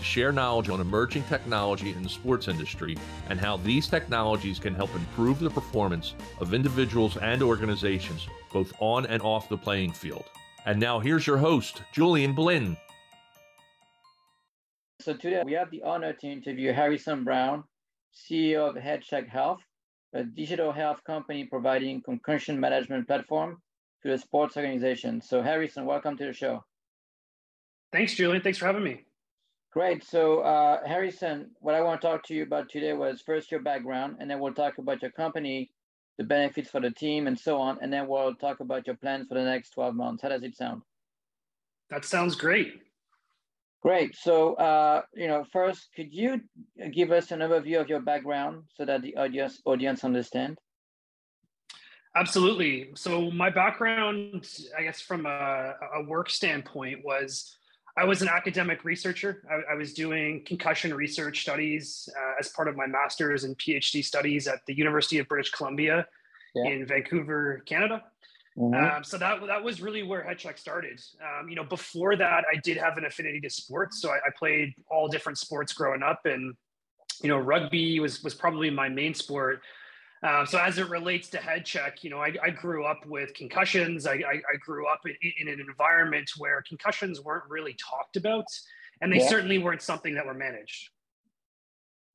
to share knowledge on emerging technology in the sports industry and how these technologies can help improve the performance of individuals and organizations, both on and off the playing field. And now here's your host, Julien Blin. So today we have the honor to interview Harrison Brown, CEO of HeadCheck Health, a digital health company providing concussion management platform to the sports organization. So Harrison, welcome to the show. Thanks, Julien. Thanks for having me. Great. So, uh, Harrison, what I want to talk to you about today was first your background, and then we'll talk about your company, the benefits for the team, and so on. And then we'll talk about your plans for the next 12 months. How does it sound? That sounds great. Great. So, uh, you know, first, could you give us an overview of your background so that the audience audience understand? Absolutely. So, my background, I guess, from a, a work standpoint, was I was an academic researcher. I, I was doing concussion research studies uh, as part of my master's and PhD studies at the University of British Columbia yeah. in Vancouver, Canada. Mm-hmm. Um, so that that was really where HeadCheck started. Um, you know, before that, I did have an affinity to sports, so I, I, played all different sports growing up, and you know, rugby was was probably my main sport. Um, so as it relates to HeadCheck, you know, I, I grew up with concussions. I, I, I grew up in, in, an environment where concussions weren't really talked about, and they yeah. certainly weren't something that were managed.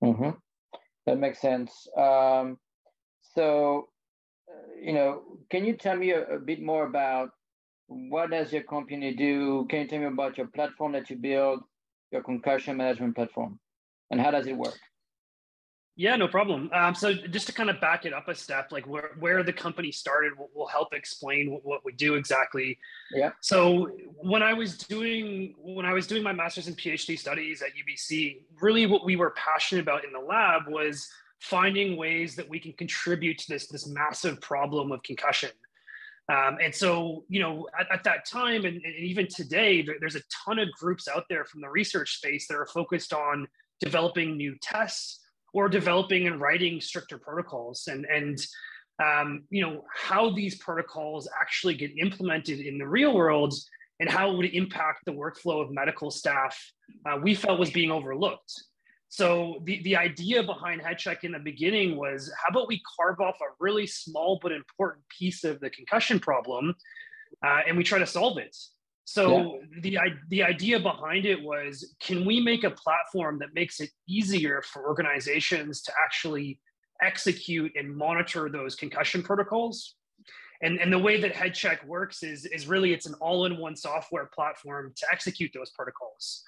Mm-hmm. That makes sense. Um, so, uh, you know, can you tell me a, a, bit more about what does your company do? Can you tell me about your platform that you build, your concussion management platform, and how does it work? Yeah, no problem. Um, so just to kind of back it up a step, like where, where the company started will, will help explain what, what, we do exactly. Yeah. So when I was doing when I was doing my master's and PhD studies at UBC, really what we were passionate about in the lab was finding ways that we can contribute to this this massive problem of concussion. Um, and so, you know, at, at that time and, and even today, there, there's a ton of groups out there from the research space that are focused on developing new tests or developing and writing stricter protocols. And and um, you know how these protocols actually get implemented in the real world and how it would impact the workflow of medical staff uh, we felt was being overlooked. So the, the idea behind HeadCheck in the beginning was how about we carve off a really small but important piece of the concussion problem uh, and we try to solve it so yeah. the the idea behind it was, can we make a platform that makes it easier for organizations to actually execute and monitor those concussion protocols? And, and the way that HeadCheck works is, is really it's an all-in-one software platform to execute those protocols.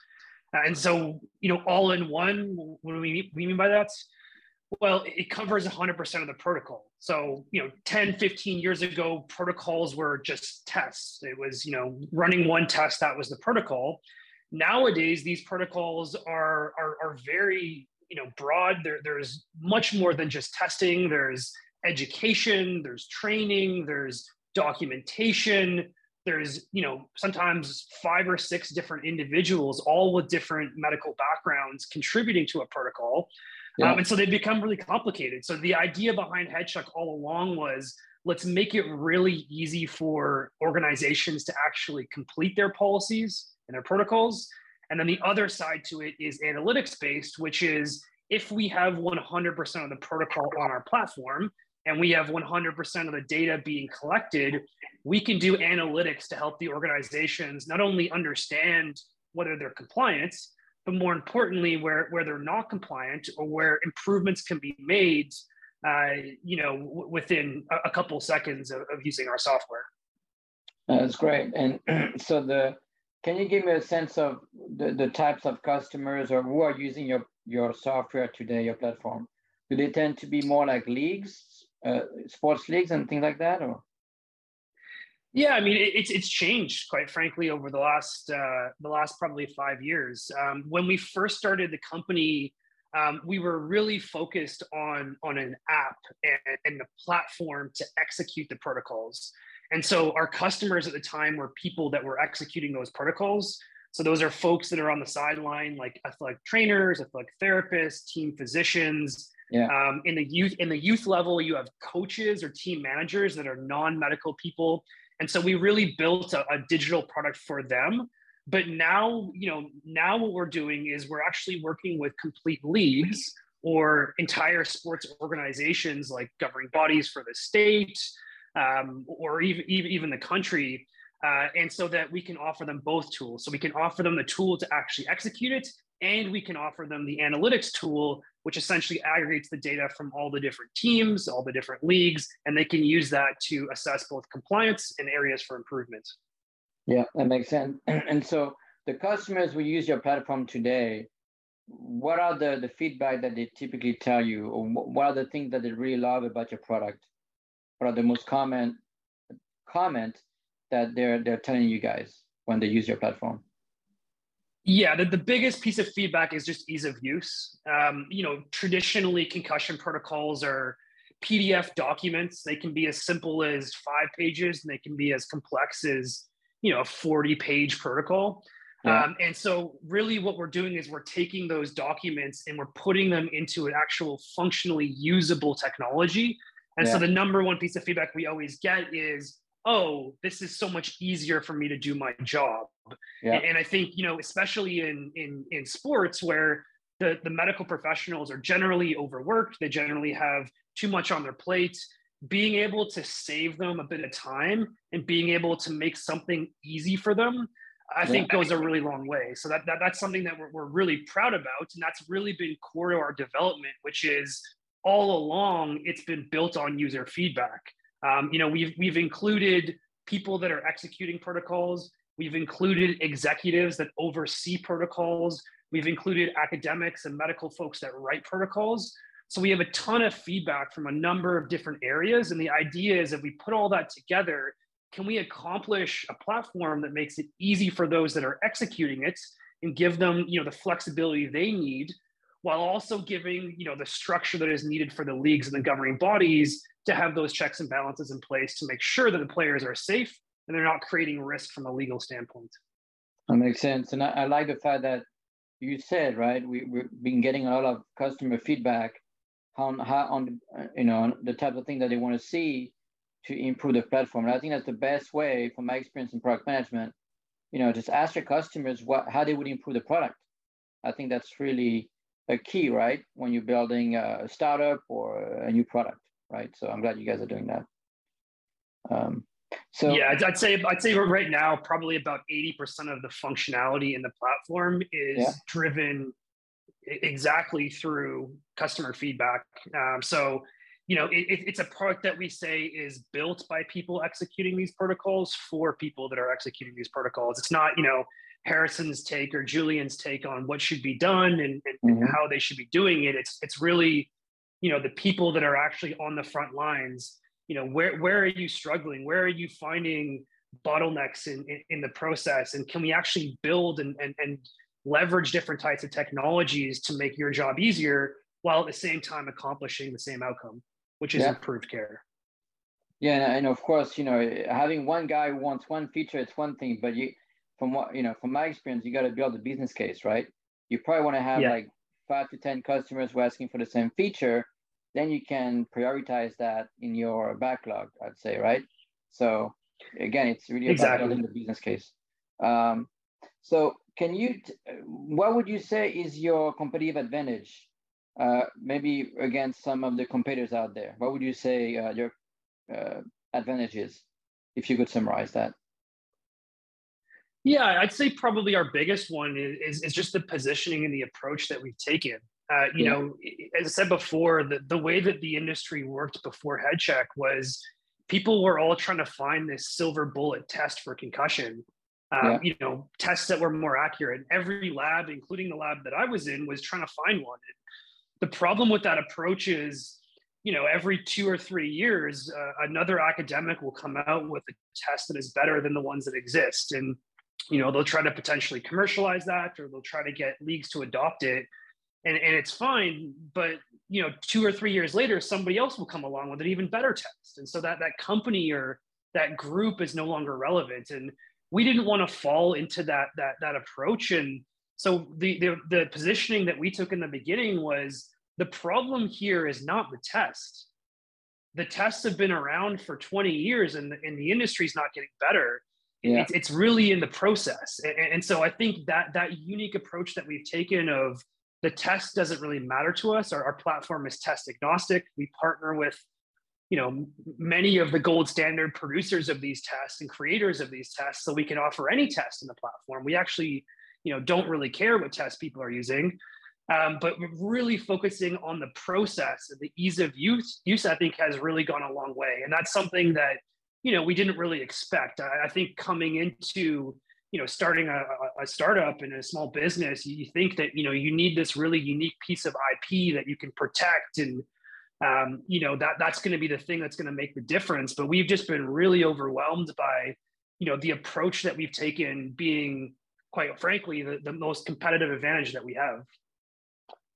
Uh, and so, you know, all in one, what do we, we mean by that? Well, it covers 100% of the protocol. So, you know, 10, 15 years ago, protocols were just tests. It was, you know, running one test, that was the protocol. Nowadays, these protocols are, are, are very, you know, broad. There, there's much more than just testing. There's education, there's training, there's documentation, there's you know sometimes five or six different individuals all with different medical backgrounds contributing to a protocol yeah. Um, and so they've become really complicated. So the idea behind HeadCheck all along was let's make it really easy for organizations to actually complete their policies and their protocols. And then the other side to it is analytics based, which is if we have 100% of the protocol on our platform and we have 100% of the data being collected, we can do analytics to help the organizations not only understand whether they're compliant, but more importantly, where, where they're not compliant or where improvements can be made, uh, you know, w- within a, a, couple seconds of, of, using our software. That's great. And so the, can you give me a sense of the, the types of customers or who are using your, your software today, your platform? Do they tend to be more like leagues, uh, sports leagues and things like that, or? Yeah, I mean it's it's changed quite frankly over the last uh, the last probably five years. Um, when we first started the company, um, we were really focused on on an app and, and the platform to execute the protocols. And so our customers at the time were people that were executing those protocols. So those are folks that are on the sideline, like athletic trainers, athletic therapists, team physicians. Yeah. Um, in the youth in the youth level, you have coaches or team managers that are non-medical people. And so we really built a, a digital product for them. But now you know now what we're doing is we're actually working with complete leagues or entire sports organizations like governing bodies for the state um, or even, even, the country uh, and so that we can offer them both tools. So we can offer them the tool to actually execute it and we can offer them the analytics tool which essentially aggregates the data from all the different teams all the different leagues and they can use that to assess both compliance and areas for improvement yeah, that makes sense. And so the customers who use your platform today, what are the, the feedback that they typically tell you, or what are the things that they really love about your product? What are the most common comment that they're they're telling you guys when they use your platform? Yeah, the, the biggest piece of feedback is just ease of use. Um, you know, traditionally concussion protocols are PDF documents. They can be as simple as five pages and they can be as complex as you know a 40 page protocol yeah. um, and so really what we're doing is we're taking those documents and we're putting them into an actual functionally usable technology and yeah. so the number one piece of feedback we always get is oh this is so much easier for me to do my job. Yeah. and, and i think you know especially in in in sports where the, the medical professionals are generally overworked they generally have too much on their plate being able to save them a bit of time and being able to make something easy for them i think goes a really long way. So that, that that's something that we're, we're really proud about and that's really been core to our development which is all along it's been built on user feedback um, you know we've we've included people that are executing protocols. We've included executives that oversee protocols. We've included academics and medical folks that write protocols. So we have a ton of feedback from a number of different areas. And the idea is if we put all that together, can we accomplish a platform that makes it easy for those that are executing it and give them you know the flexibility they need while also giving you know the structure that is needed for the leagues and the governing bodies to have those checks and balances in place to make sure that the players are safe and they're not creating risk from a legal standpoint that makes sense and i, I like the fact that you said right we, we've been getting a lot of customer feedback on how on you know the type of thing that they want to see to improve the platform. And I think that's the best way, from my experience in product management, you know, just ask your customers what how they would improve the product. I think that's really a key, right? When you're building a startup or a new product, right? So I'm glad you guys are doing that. Um, so yeah, I'd say I'd say right now probably about eighty percent of the functionality in the platform is yeah. driven exactly through customer feedback. Um, so, you know, it, it's a product that we say is built by people executing these protocols for people that are executing these protocols. It's not, you know, Harrison's take or Julien's take on what should be done and, and, mm-hmm. and how they should be doing it. It's it's really, you know, the people that are actually on the front lines. You know, where where are you struggling? Where are you finding bottlenecks in, in, in the process? And can we actually build and and, and leverage different types of technologies to make your job easier while at the same time accomplishing the same outcome, which is yeah. improved care. Yeah, and of course, you know, having one guy who wants one feature, it's one thing, but you, from what you know, from my experience, you got to build a business case, right? You probably want to have yeah. like five to ten customers were asking for the same feature, then you can prioritize that in your backlog, I'd say, right? So again, it's really exactly. about building the business case. Um, so can you, what would you say is your competitive advantage? Uh, maybe against some of the competitors out there, what would you say uh, your uh, advantages, if you could summarize that? Yeah, I'd say probably our biggest one is, is just the positioning and the approach that we've taken. Uh, you yeah. know, as I said before, the, the way that the industry worked before HeadCheck was people were all trying to find this silver bullet test for concussion um, yeah. you know, tests that were more accurate. Every lab, including the lab that I was in, was trying to find one. And the problem with that approach is, you know, every two or three years, uh, another academic will come out with a test that is better than the ones that exist, and you know, they'll try to potentially commercialize that, or they'll try to get leagues to adopt it. and, and it's fine but you know two or three years later somebody else will come along with an even better test. And so that that company or that group is no longer relevant. And we didn't want to fall into that that that approach. And so the, the the positioning that we took in the beginning was the problem here is not the test. The tests have been around for 20 years and and the industry's not getting better yeah. it's, it's really in the process. And, and so i think that that unique approach that we've taken of the test doesn't really matter to us. Our, our platform is test agnostic. We partner with you know many of the gold standard producers of these tests and creators of these tests so we can offer any test in the platform. We actually you know don't really care what tests people are using um, but really focusing on the process and the ease of use use i think has really gone a long way. And that's something that you know we didn't really expect. I, I think coming into you know starting a, a startup and a small business you think that you know you need this really unique piece of ip that you can protect and um, you know that that's going to be the thing that's going to make the difference. But we've just been really overwhelmed by you know the approach that we've taken being quite frankly the, the most competitive advantage that we have.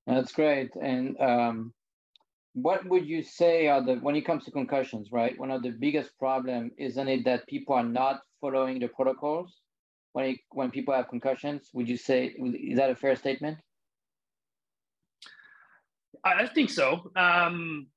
That's great. And um, what would you say are the when it comes to concussions right one of the biggest problem isn't it that people are not following the protocols when it, when people have concussions would you say is that a fair statement I think so. Um,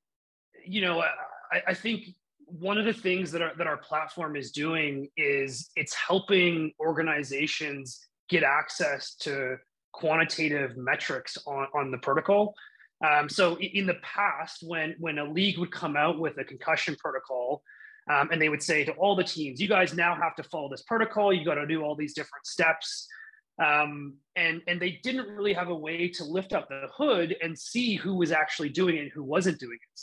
you know, I, I, think one of the things that our, that our platform is doing is it's helping organizations get access to quantitative metrics on, on the protocol. Um, so in the past, when when a league would come out with a concussion protocol, um, and they would say to all the teams, "You guys now have to follow this protocol. You got to do all these different steps." um, and and they didn't really have a way to lift up the hood and see who was actually doing it and who wasn't doing it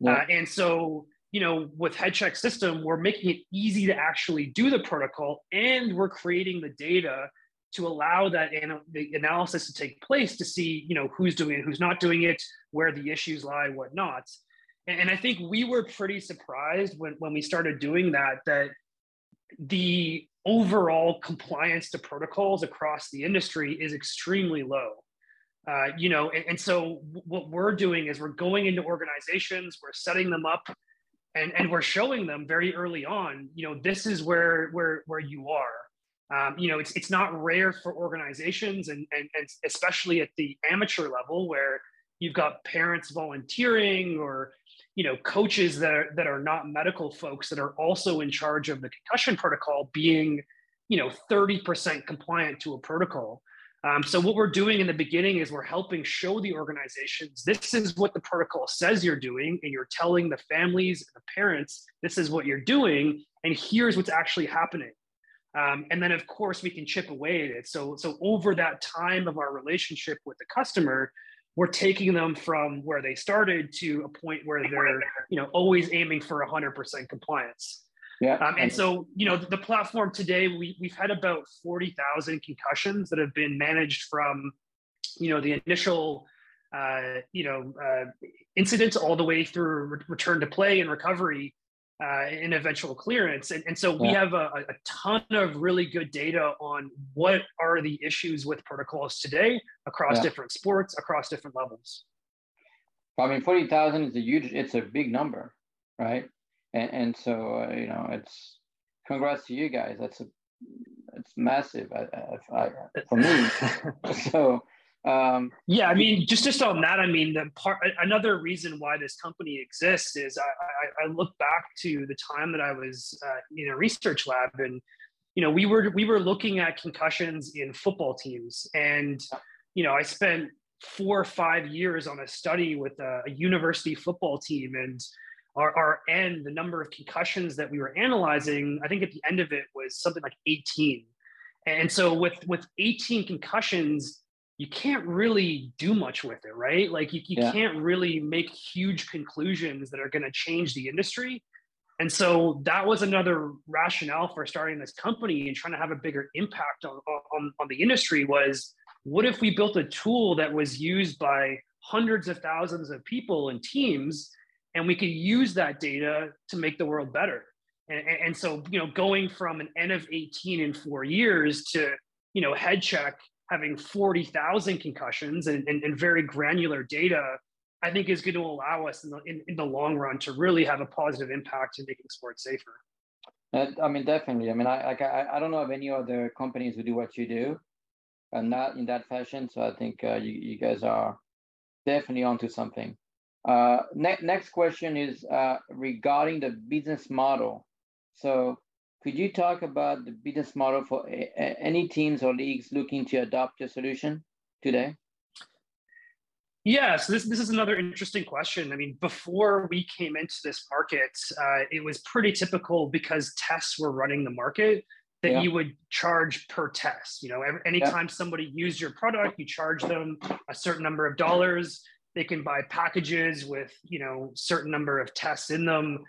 yeah. uh, and so you know with headcheck system we're making it easy to actually do the protocol and we're creating the data to allow that the analysis to take place to see you know who's doing it who's not doing it where the issues lie whatnot and, and i think we were pretty surprised when when we started doing that that the overall compliance to protocols across the industry is extremely low. Uh, you know, and, and, so what we're doing is we're going into organizations, we're setting them up, and and we're showing them very early on. You know, this is where where where you are. Um, you know, it's it's not rare for organizations, and and, and especially at the amateur level where you've got parents volunteering or you know coaches that are that are not medical folks that are also in charge of the concussion protocol being you know 30% compliant to a protocol. Um, so what we're doing in the beginning is we're helping show the organizations this is what the protocol says you're doing and you're telling the families the parents this is what you're doing and here's what's actually happening um, and then of course we can chip away at it. So so over that time of our relationship with the customer we're taking them from where they started to a point where they're you know always aiming for 100% compliance. Yeah. Um, and so you know the platform today we, we've had about 40000 concussions that have been managed from you know the initial uh, you know uh, incidents all the way through re- return to play and recovery uh, in eventual clearance. And, and so we have a, a, ton of really good data on what are the issues with protocols today across yeah. different sports, across different levels. I mean, 40,000 is a huge, it's a big number, right? And, and so, uh, you know, it's congrats to you guys. That's a, it's massive I, I, I, for me. so, um, yeah, I mean, just just on that, I mean, the part another reason why this company exists is I, I, I look back to the time that I was uh, in a research lab, and you know, we were we were looking at concussions in football teams, and you know, I spent four or five years on a study with a, a university football team, and our, our end, the number of concussions that we were analyzing, I think at the end of it was something like 18. And so with with 18 concussions you can't really do much with it, right? Like you, you yeah. can't really make huge conclusions that are going to change the industry. And so that was another rationale for starting this company and trying to have a bigger impact on, on, on the industry was what if we built a tool that was used by hundreds of thousands of people and teams and we could use that data to make the world better and, and, so you know going from an n of 18 in four years to you know head check having 40,000 concussions and, and, and, very granular data, I think is going to allow us in the, in, in the long run to really have a positive impact in making sports safer. Uh, I mean, definitely. I mean, I, I, I don't know of any other companies who do what you do and not in that fashion. So I think uh, you, you guys are definitely onto something. Uh, ne- next question is uh, regarding the business model. So could you talk about the business model for any teams or leagues looking to adopt your solution today? Yeah, so this, this is another interesting question. I mean, before we came into this market, uh, it was pretty typical because tests were running the market that yeah. you would charge per test. You know, every, anytime yeah. somebody used your product, you charge them a certain number of dollars. They can buy packages with, you know, certain number of tests in them.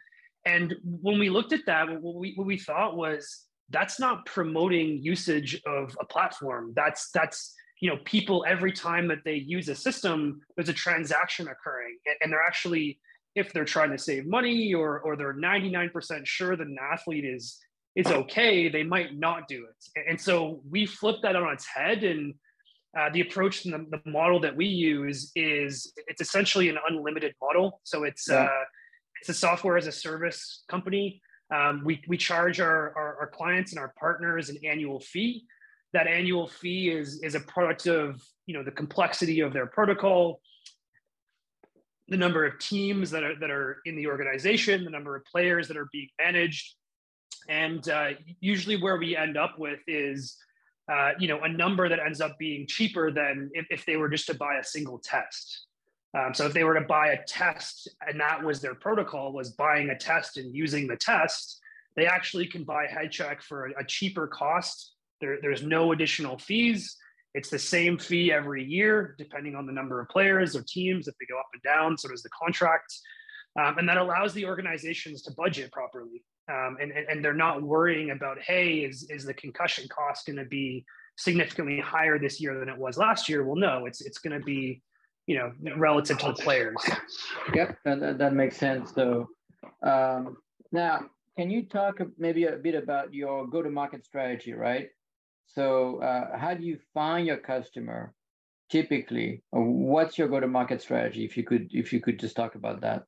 And when we looked at that, what we, what we thought was that's not promoting usage of a platform. That's that's you know people every time that they use a system, there's a transaction occurring, and they're actually if they're trying to save money or or they're 99% sure that an athlete is is okay, they might not do it. And so we flip that on its head and uh, the approach and the, the, model that we use is it's essentially an unlimited model. So it's yeah. uh, it's a software as a service company. Um, we, we charge our, our, our, clients and our partners an annual fee. That annual fee is, is a product of you know the complexity of their protocol, the number of teams that are, that are in the organization, the number of players that are being managed. And uh, usually where we end up with is uh, you know a number that ends up being cheaper than if, if they were just to buy a single test. Um, so if they were to buy a test and that was their protocol was buying a test and using the test, they actually can buy HeadCheck for a, a cheaper cost. There, there's no additional fees. It's the same fee every year, depending on the number of players or teams. If they go up and down, so does the contract. Um, and that allows the organizations to budget properly. Um, and, and they're not worrying about, hey, is, is the concussion cost going to be significantly higher this year than it was last year? Well, no, it's, it's going to be you know, relative to the players. Yep, that, that makes sense. So um, now, can you talk maybe a bit about your go-to-market strategy, right? So uh, how do you find your customer typically? What's your go-to-market strategy? If you could, if you could just talk about that.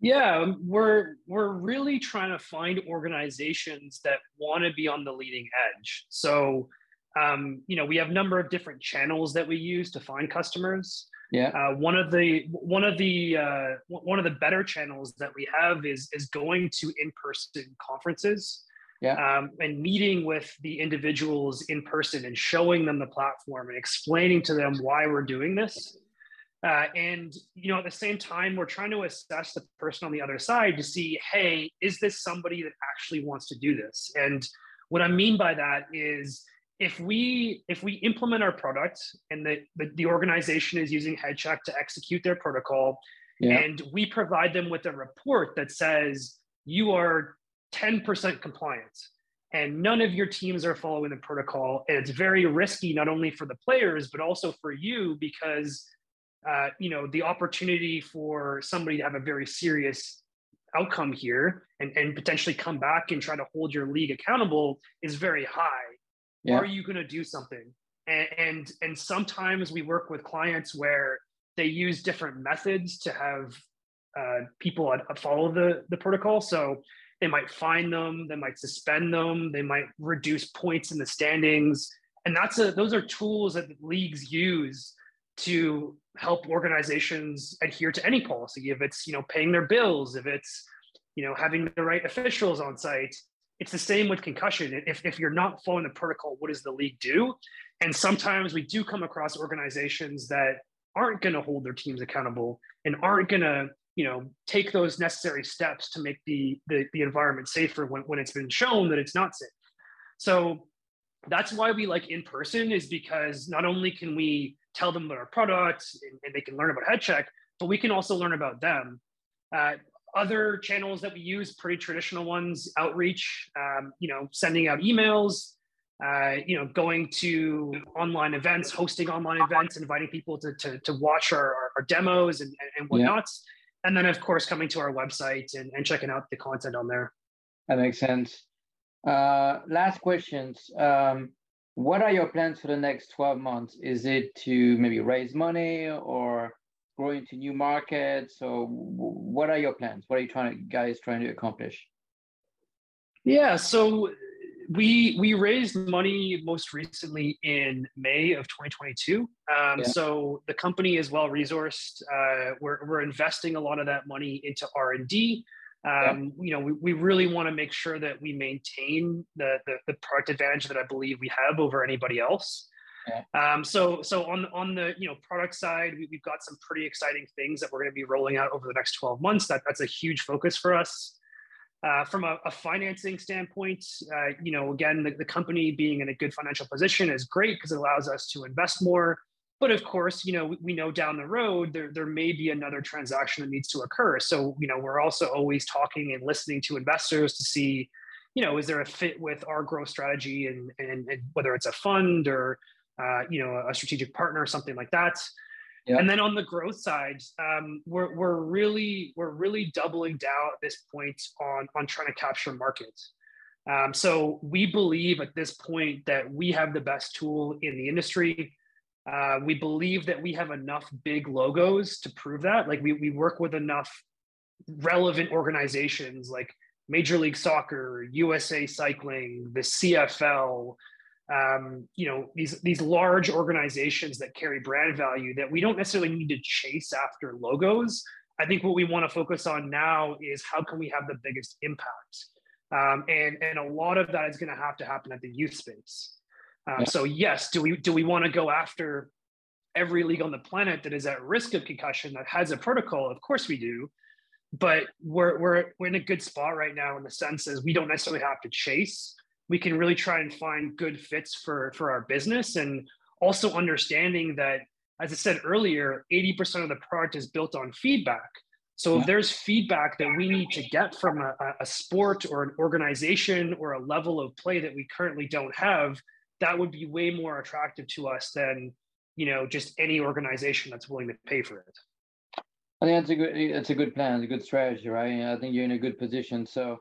Yeah, um, we're we're really trying to find organizations that want to be on the leading edge. So um, you know, we have a number of different channels that we use to find customers. Yeah. Uh, one of the one of the uh, one of the better channels that we have is is going to in person conferences. Yeah. Um, and meeting with the individuals in person and showing them the platform and explaining to them why we're doing this. Uh, and you know, at the same time, we're trying to assess the person on the other side to see, hey, is this somebody that actually wants to do this? And what I mean by that is if we if we implement our product and the, the, the organization is using headcheck to execute their protocol yeah. and we provide them with a report that says you are 10% compliant and none of your teams are following the protocol and it's very risky not only for the players but also for you because uh, you know the opportunity for somebody to have a very serious outcome here and, and potentially come back and try to hold your league accountable is very high yeah. are you going to do something? And, and and sometimes we work with clients where they use different methods to have uh, people follow the the protocol. So they might fine them they might suspend them they might reduce points in the standings. And that's a those are tools that leagues use to help organizations adhere to any policy. If it's you know paying their bills if it's you know having the right officials on site it's the same with concussion. If, if you're not following the protocol, what does the league do? And sometimes we do come across organizations that aren't going to hold their teams accountable and aren't going to you know take those necessary steps to make the, the, the environment safer when, when it's been shown that it's not safe so that's why we like in person is because not only can we tell them about our products and, and they can learn about head check, but we can also learn about them uh, other channels that we use, pretty traditional ones, outreach, um, you know, sending out emails, uh, you know, going to online events, hosting online events, inviting people to, to, to watch our, our, demos and, and whatnot. Yeah. And then, of course, coming to our website and, and checking out the content on there. That makes sense. Uh, last questions. Um, what are your plans for the next 12 months? Is it to maybe raise money or grow into new markets? So what are your plans? What are you trying to guys trying to accomplish? Yeah, so we we raised money most recently in May of 2022. Um, yeah. So the company is well resourced. Uh, we're we're investing a lot of that money into R and D. Um, yeah. You know, we, we really want to make sure that we maintain the, the, the product advantage that I believe we have over anybody else. Um, so so on on the you know product side, we, have got some pretty exciting things that we're going to be rolling out over the next 12 months. That that's a huge focus for us. Uh, from a, a, financing standpoint, uh, you know, again, the, the, company being in a good financial position is great because it allows us to invest more. But of course, you know, we, we, know down the road there, there may be another transaction that needs to occur. So, you know, we're also always talking and listening to investors to see, you know, is there a fit with our growth strategy and, and, and whether it's a fund or, uh, you know, a strategic partner or something like that. Yep. And then on the growth side, um, we're, we're really we're really doubling down at this point on on trying to capture markets. Um, so we believe at this point that we have the best tool in the industry. Uh, we believe that we have enough big logos to prove that. Like we we work with enough relevant organizations like Major League Soccer, USA Cycling, the CFL, um, you know these these large organizations that carry brand value that we don't necessarily need to chase after logos. I think what we want to focus on now is how can we have the biggest impact? Um, and and a lot of that is going to have to happen at the youth space. Um, yeah. so yes do we do we want to go after every league on the planet that is at risk of concussion that has a protocol? Of course we do. But we're, we're, we're in a good spot right now in the sense is we don't necessarily have to chase we can really try and find good fits for for our business. And also understanding that as i said earlier 80% of the product is built on feedback. So if there's feedback that we need to get from a, a sport or an organization or a level of play that we currently don't have that would be way more attractive to us than you know just any organization that's willing to pay for it. I think that's a good it's a good plan. It's a good strategy right? I think you're in a good position. So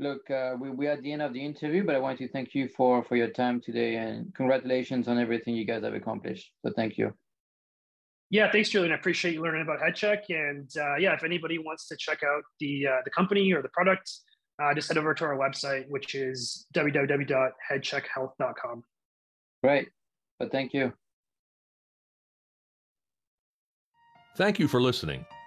Look, uh, we, we're at the end of the interview, but I want to thank you for, for your time today and congratulations on everything you guys have accomplished. So thank you. Yeah, thanks, Julien. I appreciate you learning about HeadCheck. And uh, yeah, if anybody wants to check out the uh, the company or the product, uh, just head over to our website, which is www.headcheckhealth.com. Great. But thank you. Thank you for listening.